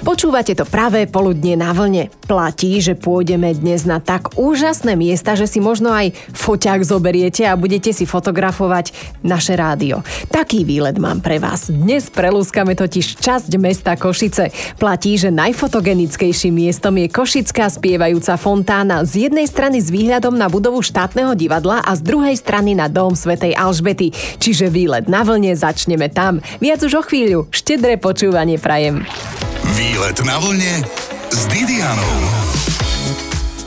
Počúvate to pravé poludne na vlne. Platí, že pôjdeme dnes na tak úžasné miesta, že si možno aj foťák zoberiete a budete si fotografovať naše rádio. Taký výlet mám pre vás. Dnes prelúskame totiž časť mesta Košice. Platí, že najfotogenickejším miestom je Košická spievajúca fontána z jednej strany s výhľadom na budovu štátneho divadla a z druhej strany na dom Svetej Alžbety. Čiže výlet na vlne začneme tam. Viac už o chvíľu. Štedré počúvanie prajem. Výlet na vlne s Didianou.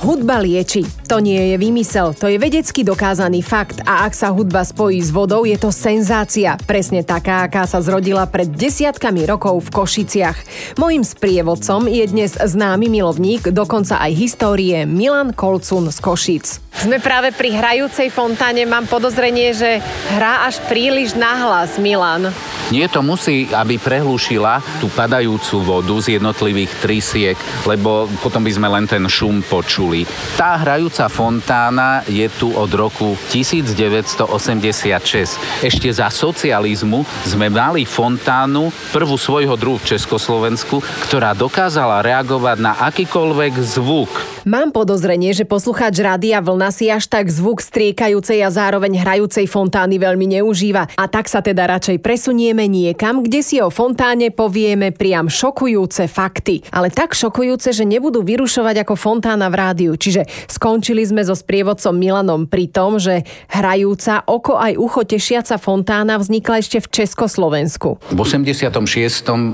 Hudba lieči. To nie je výmysel, to je vedecky dokázaný fakt a ak sa hudba spojí s vodou, je to senzácia. Presne taká, aká sa zrodila pred desiatkami rokov v Košiciach. Mojím sprievodcom je dnes známy milovník, dokonca aj histórie Milan Kolcun z Košic. Sme práve pri hrajúcej fontáne, mám podozrenie, že hrá až príliš nahlas, Milan. Nie to musí, aby prehlúšila tú padajúcu vodu z jednotlivých trysiek, lebo potom by sme len ten šum počuli. Tá hrajúca fontána je tu od roku 1986. Ešte za socializmu sme mali fontánu, prvú svojho druhu v Československu, ktorá dokázala reagovať na akýkoľvek zvuk. Mám podozrenie, že poslucháč Rádia Vlna si až tak zvuk striekajúcej a zároveň hrajúcej fontány veľmi neužíva. A tak sa teda radšej presunieme niekam, kde si o fontáne povieme priam šokujúce fakty. Ale tak šokujúce, že nebudú vyrušovať ako fontána v rádiu. Čiže skončili sme so sprievodcom Milanom pri tom, že hrajúca oko aj ucho tešiaca fontána vznikla ešte v Československu. V 86.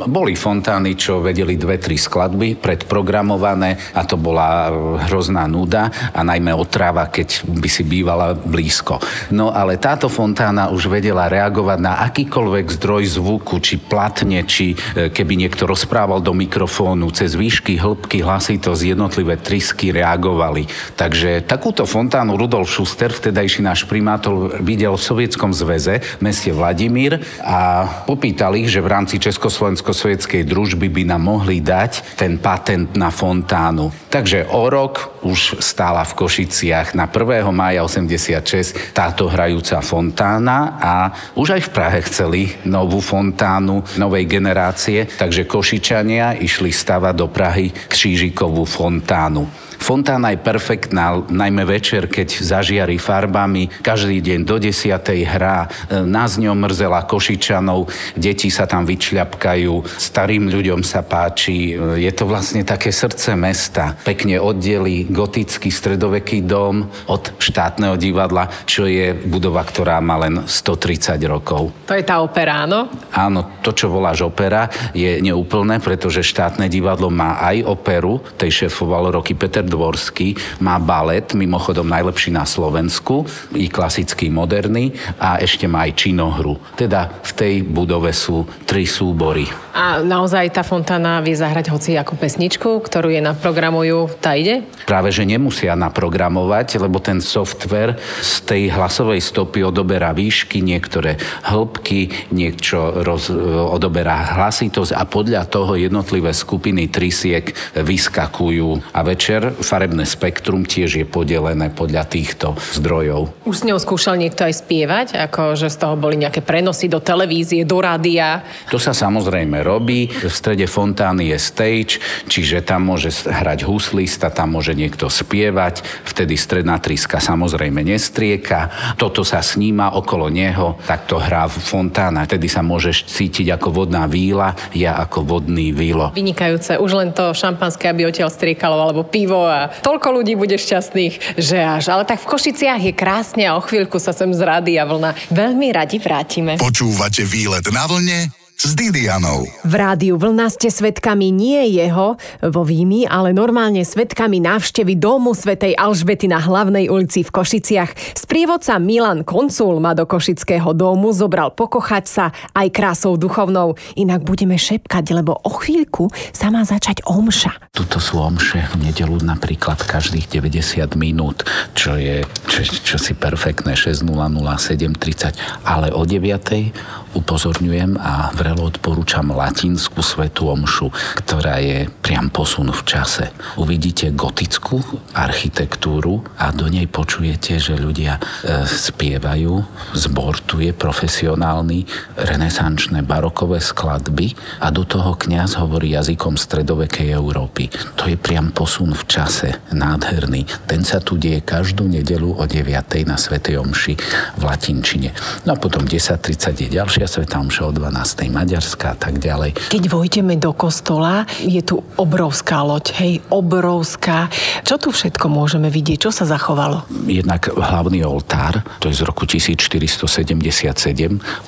boli fontány, čo vedeli dve, tri skladby predprogramované a to bola hrozná nuda a najmä otrava, keď by si bývala blízko. No ale táto fontána už vedela reagovať na akýkoľvek zdroj zvuku, či platne, či e, keby niekto rozprával do mikrofónu, cez výšky, hĺbky, hlasitosť, jednotlivé trysky reagovali. Takže takúto fontánu Rudolf Schuster, vtedajší náš primátor, videl v Sovietskom zväze v meste Vladimír a popýtal ich, že v rámci Československo-sovietskej družby by nám mohli dať ten patent na fontánu. Takže o rok už stála v Košiciach na 1. mája 86 táto hrajúca fontána a už aj v Prahe chceli novú fontánu novej generácie, takže Košičania išli stavať do Prahy křížikovú fontánu. Fontána je perfektná, najmä večer, keď zažiari farbami. Každý deň do 10. hrá. Nás ňom mrzela Košičanov, deti sa tam vyčľapkajú, starým ľuďom sa páči. Je to vlastne také srdce mesta. Pekne oddelí gotický stredoveký dom od štátneho divadla, čo je budova, ktorá má len 130 rokov. To je tá opera, áno? Áno, to, čo voláš opera, je neúplné, pretože štátne divadlo má aj operu, tej šéfoval roky Peter Dvorský, má balet, mimochodom najlepší na Slovensku, i klasický, moderný a ešte má aj činohru. Teda v tej budove sú tri súbory. A naozaj tá fontána vie zahrať hoci ako pesničku, ktorú je naprogramujú, tá ide? Práve, že nemusia naprogramovať, lebo ten software z tej hlasovej stopy odoberá výšky, niektoré hĺbky, niečo roz, odoberá hlasitosť a podľa toho jednotlivé skupiny trysiek vyskakujú. A večer farebné spektrum tiež je podelené podľa týchto zdrojov. Už s ňou skúšal niekto aj spievať? Ako, že z toho boli nejaké prenosy do televízie, do rádia? To sa samozrejme robí. V strede fontány je stage, čiže tam môže hrať huslista, tam môže niekto spievať. Vtedy stredná triska samozrejme nestrieka. Toto sa sníma okolo neho, tak to hrá fontána. Vtedy sa môžeš cítiť ako vodná víla, ja ako vodný vílo. Vynikajúce. Už len to šampanské, aby odtiaľ striekalo, alebo pivo a toľko ľudí bude šťastných, že až. Ale tak v Košiciach je krásne a o chvíľku sa sem z a vlna veľmi radi vrátime. Počúvate výlet na vlne s Didianou. V rádiu Vlna ste svetkami nie jeho vo Vými, ale normálne svetkami návštevy domu svätej Alžbety na hlavnej ulici v Košiciach. Sprievodca Milan Koncul ma do Košického domu zobral pokochať sa aj krásou duchovnou. Inak budeme šepkať, lebo o chvíľku sa má začať omša. Tuto sú omše v nedelu napríklad každých 90 minút, čo je čo, čo si perfektné 6.00, 7.30, ale o 9.00 upozorňujem a v vrelo odporúčam latinskú svetú omšu, ktorá je priam posun v čase. Uvidíte gotickú architektúru a do nej počujete, že ľudia e, spievajú, zbor tu je profesionálny, renesančné barokové skladby a do toho kňaz hovorí jazykom stredovekej Európy. To je priam posun v čase, nádherný. Ten sa tu deje každú nedelu o 9. na Svetej Omši v latinčine. No a potom 10.30 je ďalšia Sveta Omša o 12. Maďarská a tak ďalej. Keď vojdeme do kostola, je tu obrovská loď, hej, obrovská. Čo tu všetko môžeme vidieť? Čo sa zachovalo? Jednak hlavný oltár, to je z roku 1477.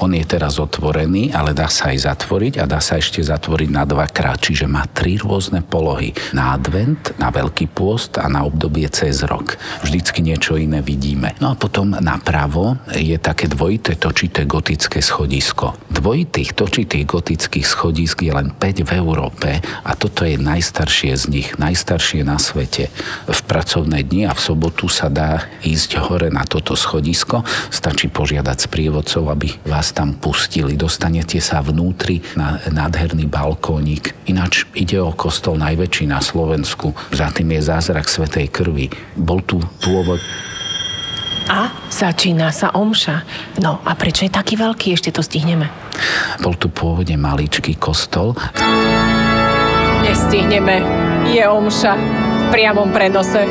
On je teraz otvorený, ale dá sa aj zatvoriť a dá sa ešte zatvoriť na dvakrát, čiže má tri rôzne polohy. Na advent, na veľký pôst a na obdobie cez rok. Vždycky niečo iné vidíme. No a potom napravo je také dvojité točité gotické schodisko. Dvojitých točitých gotických schodisk je len 5 v Európe a toto je najstaršie z nich, najstaršie na svete. V pracovné dni a v sobotu sa dá ísť hore na toto schodisko. Stačí požiadať sprievodcov, aby vás tam pustili. Dostanete sa vnútri na nádherný balkónik. Ináč ide o kostol najväčší na Slovensku. Za tým je zázrak Svetej krvi. Bol tu pôvod a začína sa omša. No a prečo je taký veľký? Ešte to stihneme. Bol tu pôvodne maličký kostol. Nestihneme. Je omša v priamom prenose.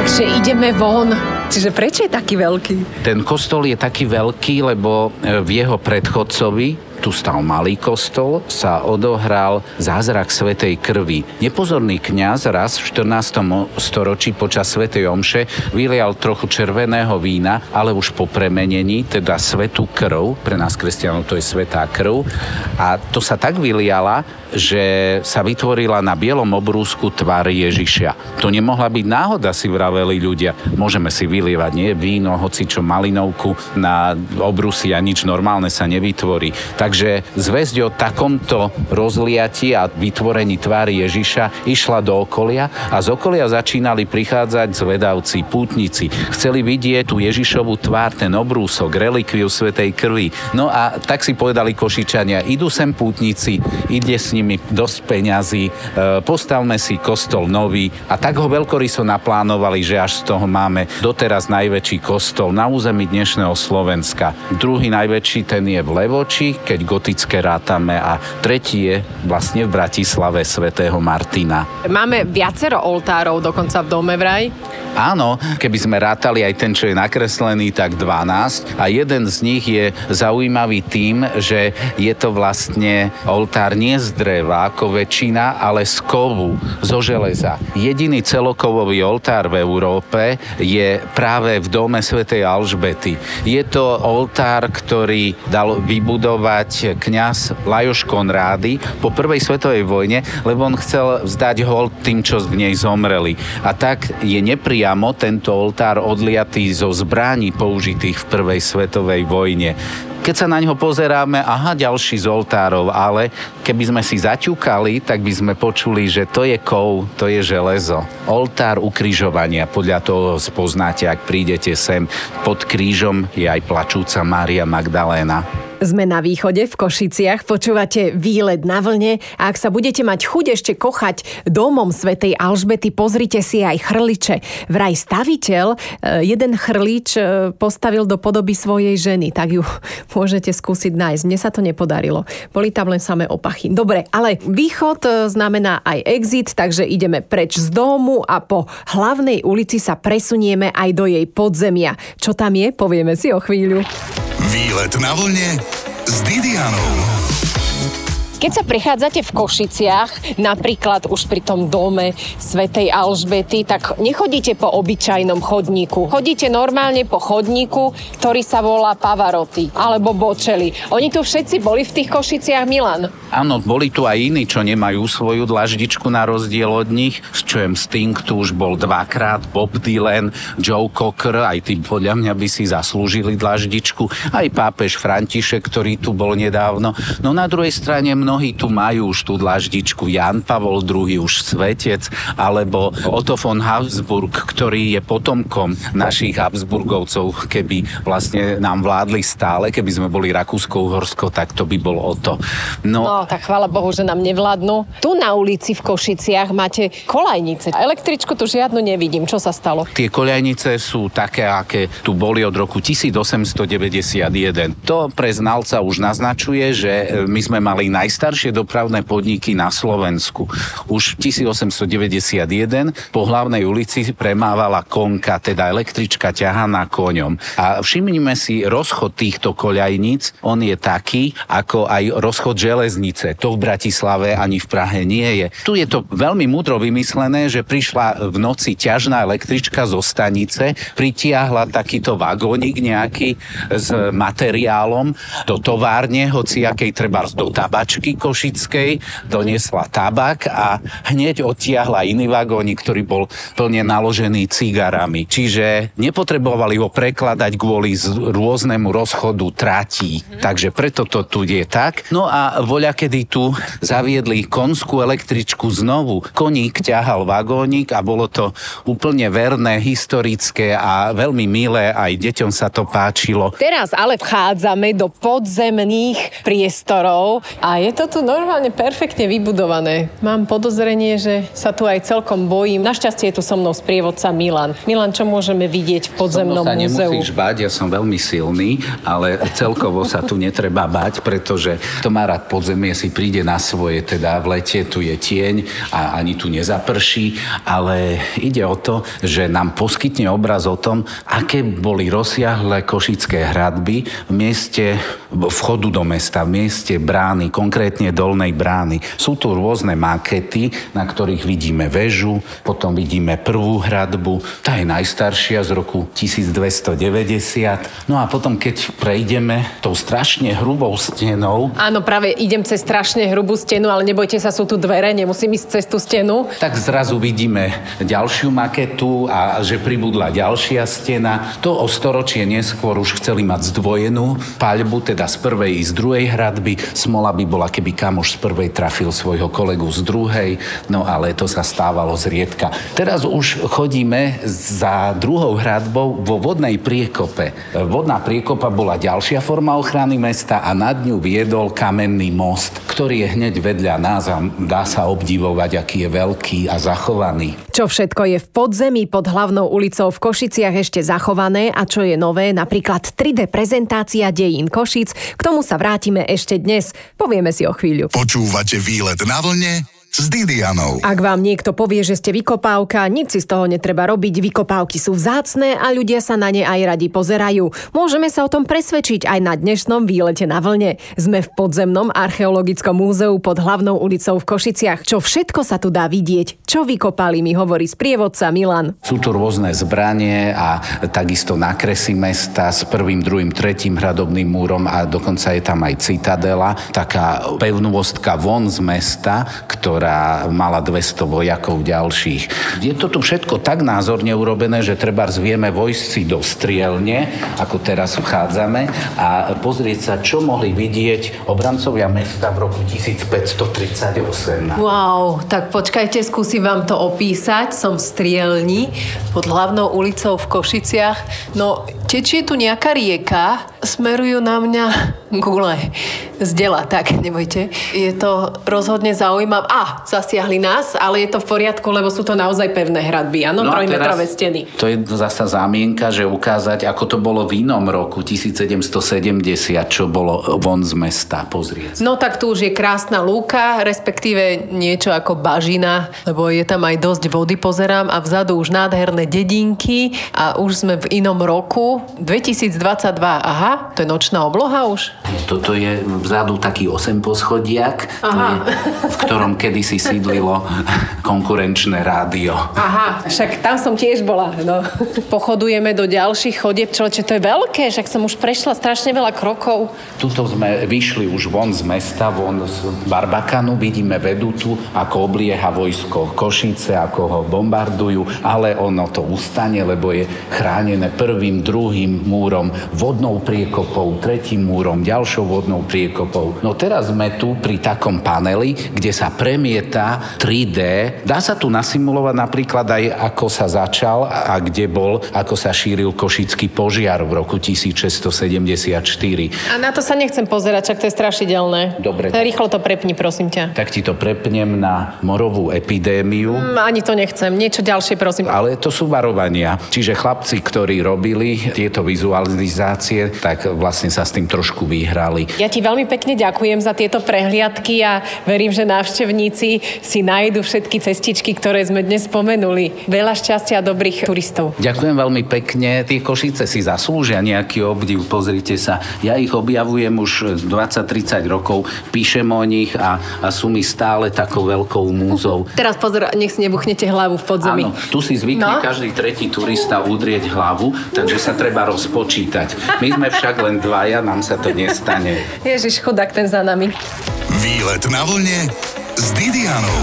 Takže ideme von. Čiže prečo je taký veľký? Ten kostol je taký veľký, lebo e, v jeho predchodcovi, tu stal malý kostol, sa odohral zázrak Svetej krvi. Nepozorný kňaz raz v 14. storočí počas Svetej omše vylial trochu červeného vína, ale už po premenení, teda svetú krv, pre nás kresťanov to je svetá krv, a to sa tak vyliala, že sa vytvorila na bielom obrúsku tvár Ježiša. To nemohla byť náhoda, si vraveli ľudia. Môžeme si vylievať nie víno, hoci čo malinovku na obrusy a nič normálne sa nevytvorí. Tak Takže zväzť o takomto rozliati a vytvorení tvári Ježiša išla do okolia a z okolia začínali prichádzať zvedavci, pútnici. Chceli vidieť tú Ježišovú tvár, ten obrúsok, relikviu Svetej krvi. No a tak si povedali Košičania, idú sem pútnici, ide s nimi dosť peňazí, e, postavme si kostol nový a tak ho veľkoryso naplánovali, že až z toho máme doteraz najväčší kostol na území dnešného Slovenska. Druhý najväčší ten je v Levoči, keď keď gotické rátame a tretí je vlastne v Bratislave svätého Martina. Máme viacero oltárov dokonca v dome vraj. Áno, keby sme rátali aj ten, čo je nakreslený, tak 12 a jeden z nich je zaujímavý tým, že je to vlastne oltár nie z dreva ako väčšina, ale z kovu, zo železa. Jediný celokovový oltár v Európe je práve v dome svätej Alžbety. Je to oltár, ktorý dal vybudovať vzdať kňaz Lajoš Konrády po prvej svetovej vojne, lebo on chcel vzdať hold tým, čo v nej zomreli. A tak je nepriamo tento oltár odliatý zo zbraní použitých v prvej svetovej vojne keď sa na ňo pozeráme, aha, ďalší z oltárov, ale keby sme si zaťukali, tak by sme počuli, že to je kov, to je železo. Oltár ukrižovania, podľa toho spoznáte, ak prídete sem. Pod krížom je aj plačúca Mária Magdaléna. Sme na východe v Košiciach, počúvate výlet na vlne a ak sa budete mať chuť ešte kochať domom svätej Alžbety, pozrite si aj chrliče. Vraj staviteľ e, jeden chrlič e, postavil do podoby svojej ženy, tak ju môžete skúsiť nájsť. Mne sa to nepodarilo. Boli tam len samé opachy. Dobre, ale východ e, znamená aj exit, takže ideme preč z domu a po hlavnej ulici sa presunieme aj do jej podzemia. Čo tam je, povieme si o chvíľu. Výlet na vlne s Didianou. Keď sa prechádzate v Košiciach, napríklad už pri tom dome Svetej Alžbety, tak nechodíte po obyčajnom chodníku. Chodíte normálne po chodníku, ktorý sa volá Pavaroty alebo Bočeli. Oni tu všetci boli v tých Košiciach, Milan? Áno, boli tu aj iní, čo nemajú svoju dlaždičku na rozdiel od nich. Čo jem Sting tu už bol dvakrát, Bob Dylan, Joe Cocker, aj tí podľa mňa by si zaslúžili dlaždičku. Aj pápež František, ktorý tu bol nedávno. No na druhej strane mnohí tu majú už tú dlaždičku. Jan Pavol II už svetec, alebo Otto von Habsburg, ktorý je potomkom našich Habsburgovcov, keby vlastne nám vládli stále, keby sme boli Rakúsko-Uhorsko, tak to by bol Otto. No, no tak chvála Bohu, že nám nevládnu. Tu na ulici v Košiciach máte kolajnice. Električku tu žiadnu nevidím. Čo sa stalo? Tie kolajnice sú také, aké tu boli od roku 1891. To pre znalca už naznačuje, že e, my sme mali najstaršie dopravné podniky na Slovensku. Už 1891 po hlavnej ulici premávala konka, teda električka ťahaná koňom. A všimnime si rozchod týchto koľajníc, on je taký, ako aj rozchod železníc diálnice. To v Bratislave ani v Prahe nie je. Tu je to veľmi múdro vymyslené, že prišla v noci ťažná električka zo stanice, pritiahla takýto vagónik nejaký s materiálom do továrne, hoci akej treba do tabačky košickej, doniesla tabak a hneď odtiahla iný vagónik, ktorý bol plne naložený cigarami. Čiže nepotrebovali ho prekladať kvôli rôznemu rozchodu tratí. Takže preto to tu je tak. No a voľa kedy tu zaviedli konskú električku znovu. Koník ťahal vagónik a bolo to úplne verné, historické a veľmi milé, aj deťom sa to páčilo. Teraz ale vchádzame do podzemných priestorov a je to tu normálne perfektne vybudované. Mám podozrenie, že sa tu aj celkom bojím. Našťastie je tu so mnou sprievodca Milan. Milan, čo môžeme vidieť v podzemnom sa múzeu? nemusíš bať, ja som veľmi silný, ale celkovo sa tu netreba bať, pretože to má rád podzemie zimie si príde na svoje, teda v lete tu je tieň a ani tu nezaprší, ale ide o to, že nám poskytne obraz o tom, aké boli rozsiahle košické hradby v mieste vchodu do mesta, v mieste brány, konkrétne dolnej brány. Sú tu rôzne makety, na ktorých vidíme väžu, potom vidíme prvú hradbu, tá je najstaršia z roku 1290. No a potom, keď prejdeme tou strašne hrubou stenou... Áno, práve idem cez strašne hrubú stenu, ale nebojte sa, sú tu dvere, nemusím ísť cez tú stenu. Tak zrazu vidíme ďalšiu maketu a že pribudla ďalšia stena. To o storočie neskôr už chceli mať zdvojenú paľbu, teda z prvej i z druhej hradby. Smola by bola, keby kamoš z prvej trafil svojho kolegu z druhej, no ale to sa stávalo zriedka. Teraz už chodíme za druhou hradbou vo vodnej priekope. Vodná priekopa bola ďalšia forma ochrany mesta a nad ňu viedol kamenný most, ktorý je hneď vedľa nás a dá sa obdivovať, aký je veľký a zachovaný. Čo všetko je v podzemí pod hlavnou ulicou v Košiciach ešte zachované a čo je nové, napríklad 3D prezentácia dejín Košic, k tomu sa vrátime ešte dnes. Povieme si o chvíľu. Počúvate výlet na vlne s Didianou. Ak vám niekto povie, že ste vykopávka, nič si z toho netreba robiť. Vykopávky sú vzácne a ľudia sa na ne aj radi pozerajú. Môžeme sa o tom presvedčiť aj na dnešnom výlete na vlne. Sme v podzemnom archeologickom múzeu pod hlavnou ulicou v Košiciach. Čo všetko sa tu dá vidieť? Čo vykopali, mi hovorí sprievodca Milan. Sú tu rôzne zbranie a takisto nakresy mesta s prvým, druhým, tretím hradobným múrom a dokonca je tam aj citadela, taká pevnôstka von z mesta, ktorá ktorá mala 200 vojakov ďalších. Je to tu všetko tak názorne urobené, že treba zvieme vojsci do strielne, ako teraz vchádzame, a pozrieť sa, čo mohli vidieť obrancovia mesta v roku 1538. Wow, tak počkajte, skúsim vám to opísať. Som v strielni pod hlavnou ulicou v Košiciach. No, tečie tu nejaká rieka, smerujú na mňa gule z dela, tak nebojte. Je to rozhodne zaujímavé. A, zasiahli nás, ale je to v poriadku, lebo sú to naozaj pevné hradby, áno, no trojmetrové steny. To je zasa zámienka, že ukázať, ako to bolo v inom roku, 1770, čo bolo von z mesta, pozrieť. No tak tu už je krásna lúka, respektíve niečo ako bažina, lebo je tam aj dosť vody, pozerám, a vzadu už nádherné dedinky a už sme v inom roku, 2022, aha, to je nočná obloha už? Toto je vzadu taký 8 poschodiak, to je, v ktorom kedysi sídlilo konkurenčné rádio. Aha, však tam som tiež bola. No. Pochodujeme do ďalších chodieb, čo, čo to je veľké, však som už prešla strašne veľa krokov. Tuto sme vyšli už von z mesta, von z Barbakanu, vidíme vedutu, ako oblieha vojsko Košice, ako ho bombardujú, ale ono to ustane, lebo je chránené prvým, druhým múrom, vodnou priekopou, tretím múrom, ďalšou vodnou priekopou. No teraz sme tu pri takom paneli, kde sa premieta 3D. Dá sa tu nasimulovať napríklad aj ako sa začal a kde bol, ako sa šíril košický požiar v roku 1674. A na to sa nechcem pozerať, čak to je strašidelné. Dobre. Rýchlo to prepni, prosím ťa. Tak ti to prepnem na morovú epidémiu. Mm, ani to nechcem. Niečo ďalšie, prosím. Ale to sú varovania. Čiže chlapci, ktorí robili tieto vizualizácie, tak vlastne sa s tým trošku vyhrali. Ja ti veľmi pekne ďakujem za tieto prehliadky a verím, že návštevníci si nájdu všetky cestičky, ktoré sme dnes spomenuli. Veľa šťastia a dobrých turistov. Ďakujem veľmi pekne. Tie Košice si zaslúžia nejaký obdiv. Pozrite sa. Ja ich objavujem už 20-30 rokov, píšem o nich a, a sú mi stále takou veľkou múzou. Teraz pozor, nech si nebuchnete hlavu v podzemí. Áno, tu si zvykne No. každý tretí turista udrieť hlavu, takže sa treba rozpočítať. My sme však len dvaja, nám sa to nestane. Ježiš, chudák ten za nami. Výlet na vlne s Didianou.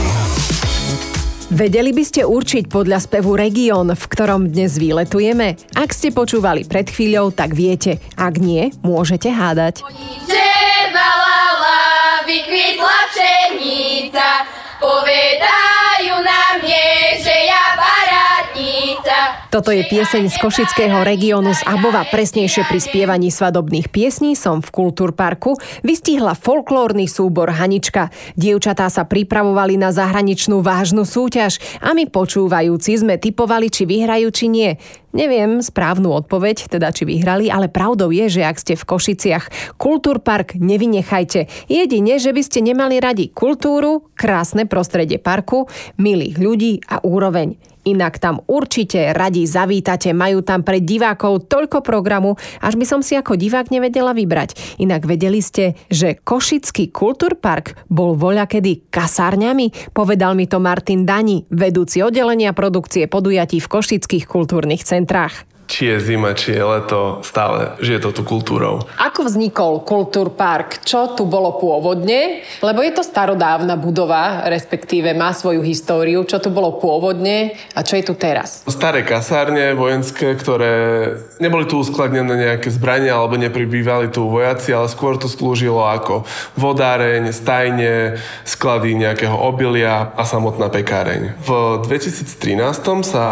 Vedeli by ste určiť podľa spevu región, v ktorom dnes výletujeme? Ak ste počúvali pred chvíľou, tak viete. Ak nie, môžete hádať. Žebalala, vykvitla pšenica, povedajú na mne, že ja barátnica. Toto je pieseň z Košického regiónu z Abova. Presnejšie pri spievaní svadobných piesní som v Kultúrparku vystihla folklórny súbor Hanička. Dievčatá sa pripravovali na zahraničnú vážnu súťaž a my počúvajúci sme typovali, či vyhrajú, či nie. Neviem správnu odpoveď, teda či vyhrali, ale pravdou je, že ak ste v Košiciach, Kultúrpark nevynechajte. Jedine, že by ste nemali radi kultúru, krásne prostredie parku, milých ľudí a úroveň. Inak tam určite radi zavítate, majú tam pre divákov toľko programu, až by som si ako divák nevedela vybrať. Inak vedeli ste, že Košický kultúrpark bol voľakedy kasárňami? Povedal mi to Martin Dani, vedúci oddelenia produkcie podujatí v košických kultúrnych centrách. Či je zima, či je leto, stále žije to tu kultúrou. Ako vznikol Kultúrpark? Čo tu bolo pôvodne? Lebo je to starodávna budova, respektíve má svoju históriu. Čo tu bolo pôvodne a čo je tu teraz? Staré kasárne vojenské, ktoré neboli tu uskladnené nejaké zbrania alebo nepribývali tu vojaci, ale skôr to slúžilo ako vodáreň, stajne, sklady nejakého obilia a samotná pekáreň. V 2013 sa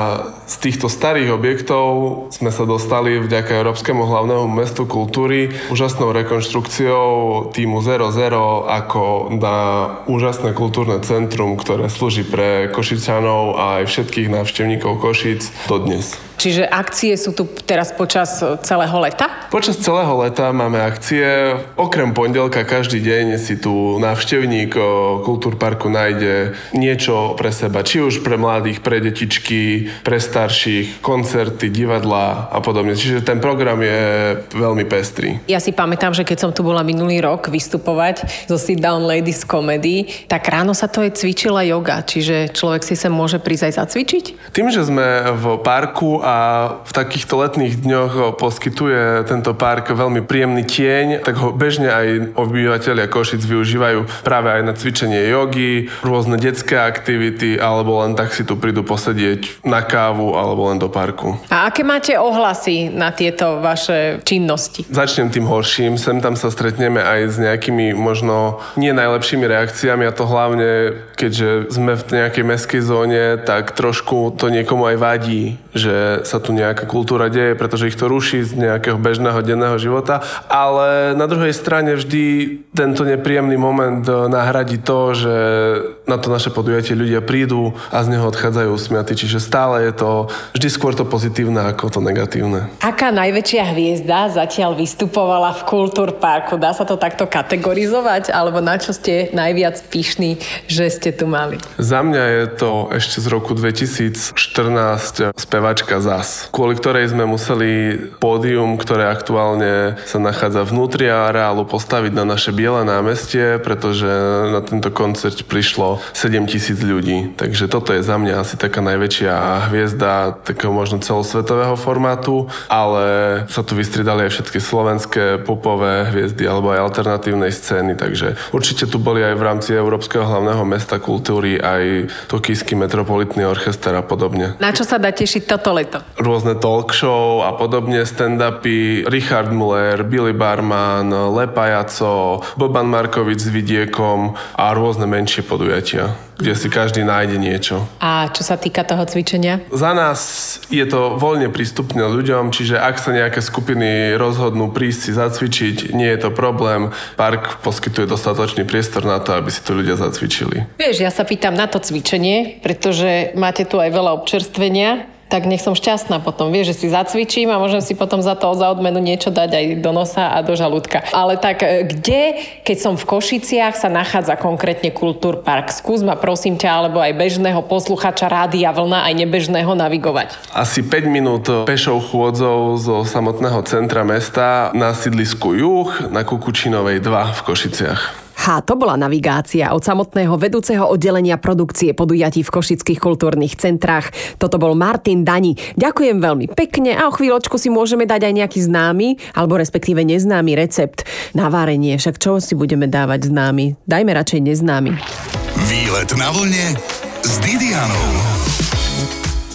z týchto starých objektov sme sa dostali vďaka Európskemu hlavnému mestu kultúry úžasnou rekonštrukciou týmu 00 ako na úžasné kultúrne centrum, ktoré slúži pre Košičanov a aj všetkých návštevníkov Košic dodnes. Čiže akcie sú tu teraz počas celého leta? Počas celého leta máme akcie. Okrem pondelka každý deň si tu návštevník o, Kultúrparku nájde niečo pre seba. Či už pre mladých, pre detičky, pre starších, koncerty, divadlá a podobne. Čiže ten program je veľmi pestrý. Ja si pamätám, že keď som tu bola minulý rok vystupovať zo Sit Down Ladies Comedy, tak ráno sa to aj cvičila yoga, čiže človek si sa môže prísť aj zacvičiť? Tým, že sme v parku a v takýchto letných dňoch poskytuje tento park veľmi príjemný tieň, tak ho bežne aj obyvateľia Košic využívajú práve aj na cvičenie jogy, rôzne detské aktivity, alebo len tak si tu prídu posedieť na kávu alebo len do parku. A aké máte ohlasy na tieto vaše činnosti? Začnem tým horším, sem tam sa stretneme aj s nejakými možno nie najlepšími reakciami a to hlavne, keďže sme v nejakej meskej zóne, tak trošku to niekomu aj vadí, že sa tu nejaká kultúra deje, pretože ich to ruší z nejakého bežného denného života, ale na druhej strane vždy tento nepríjemný moment eh, nahradí to, že na to naše podujatie ľudia prídu a z neho odchádzajú usmiatí, čiže stále je to vždy skôr to pozitívne ako to negatívne. Aká najväčšia hviezda zatiaľ vystupovala v Kultúrparku? Dá sa to takto kategorizovať? Alebo na čo ste najviac pyšní, že ste tu mali? Za mňa je to ešte z roku 2014 spevačka zas, kvôli ktorej sme museli pódium, ktoré aktuálne sa nachádza vnútri areálu, postaviť na naše biele námestie, pretože na tento koncert prišlo 7 tisíc ľudí. Takže toto je za mňa asi taká najväčšia hviezda takého možno celosvetového formátu, ale sa tu vystriedali aj všetky slovenské popové hviezdy alebo aj alternatívnej scény, takže určite tu boli aj v rámci Európskeho hlavného mesta kultúry aj Tokijský metropolitný orchester a podobne. Na čo sa dá tešiť toto leto? Rôzne talk show a podobne, stand-upy, Richard Muller, Billy Barman, Lepajaco, Boban Markovič s Vidiekom a rôzne menšie podujatia kde si každý nájde niečo. A čo sa týka toho cvičenia? Za nás je to voľne prístupné ľuďom, čiže ak sa nejaké skupiny rozhodnú prísť si zacvičiť, nie je to problém. Park poskytuje dostatočný priestor na to, aby si tu ľudia zacvičili. Vieš, ja sa pýtam na to cvičenie, pretože máte tu aj veľa občerstvenia tak nech som šťastná potom. Vieš, že si zacvičím a môžem si potom za to za odmenu niečo dať aj do nosa a do žalúdka. Ale tak e, kde, keď som v Košiciach, sa nachádza konkrétne Kultúr Park? Skús ma prosím ťa, alebo aj bežného posluchača Rádia Vlna, aj nebežného navigovať. Asi 5 minút pešou chôdzou zo samotného centra mesta na sídlisku Juh na Kukučinovej 2 v Košiciach. Ha, to bola navigácia od samotného vedúceho oddelenia produkcie podujatí v Košických kultúrnych centrách. Toto bol Martin Dani. Ďakujem veľmi pekne a o chvíľočku si môžeme dať aj nejaký známy, alebo respektíve neznámy recept na várenie. Však čo si budeme dávať známy? Dajme radšej neznámy. Výlet na vlne s Didianou.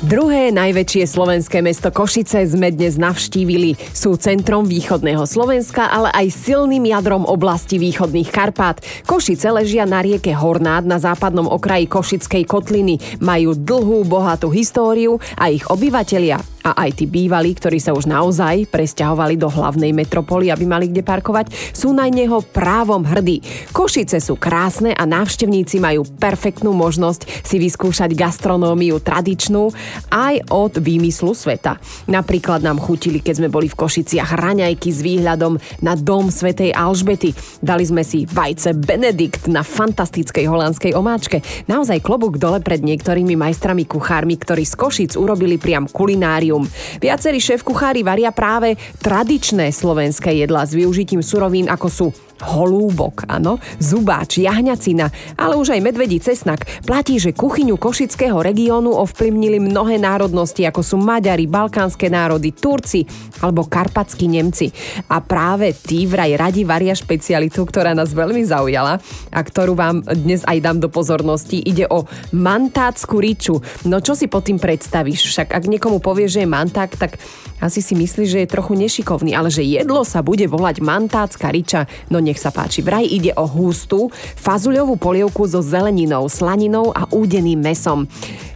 Druhé najväčšie slovenské mesto Košice sme dnes navštívili. Sú centrom východného Slovenska, ale aj silným jadrom oblasti východných Karpát. Košice ležia na rieke Hornád na západnom okraji Košickej kotliny. Majú dlhú, bohatú históriu a ich obyvatelia a aj tí bývalí, ktorí sa už naozaj presťahovali do hlavnej metropoly, aby mali kde parkovať, sú na neho právom hrdí. Košice sú krásne a návštevníci majú perfektnú možnosť si vyskúšať gastronómiu tradičnú aj od výmyslu sveta. Napríklad nám chutili, keď sme boli v Košiciach raňajky s výhľadom na dom svätej Alžbety. Dali sme si vajce Benedikt na fantastickej holandskej omáčke. Naozaj klobúk dole pred niektorými majstrami kuchármi, ktorí z Košic urobili priam kulináriu kulinarium. Viacerí šéf-kuchári varia práve tradičné slovenské jedlá s využitím surovín ako sú holúbok, áno, zubáč, jahňacina, ale už aj medvedí cesnak. Platí, že kuchyňu košického regiónu ovplyvnili mnohé národnosti, ako sú Maďari, balkánske národy, Turci alebo karpatskí Nemci. A práve tí vraj radi varia špecialitu, ktorá nás veľmi zaujala a ktorú vám dnes aj dám do pozornosti. Ide o mantácku riču. No čo si pod tým predstavíš? Však ak niekomu povie, že je manták, tak asi si myslí, že je trochu nešikovný, ale že jedlo sa bude volať mantácka riča, no nech sa páči. Vraj ide o hustú, fazuľovú polievku so zeleninou, slaninou a údeným mesom.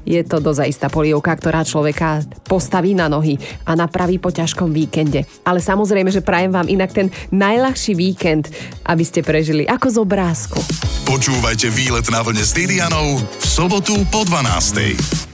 Je to dozaistá polievka, ktorá človeka postaví na nohy a napraví po ťažkom víkende. Ale samozrejme, že prajem vám inak ten najľahší víkend, aby ste prežili ako z obrázku. Počúvajte výlet na vlne s Didianou v sobotu po 12.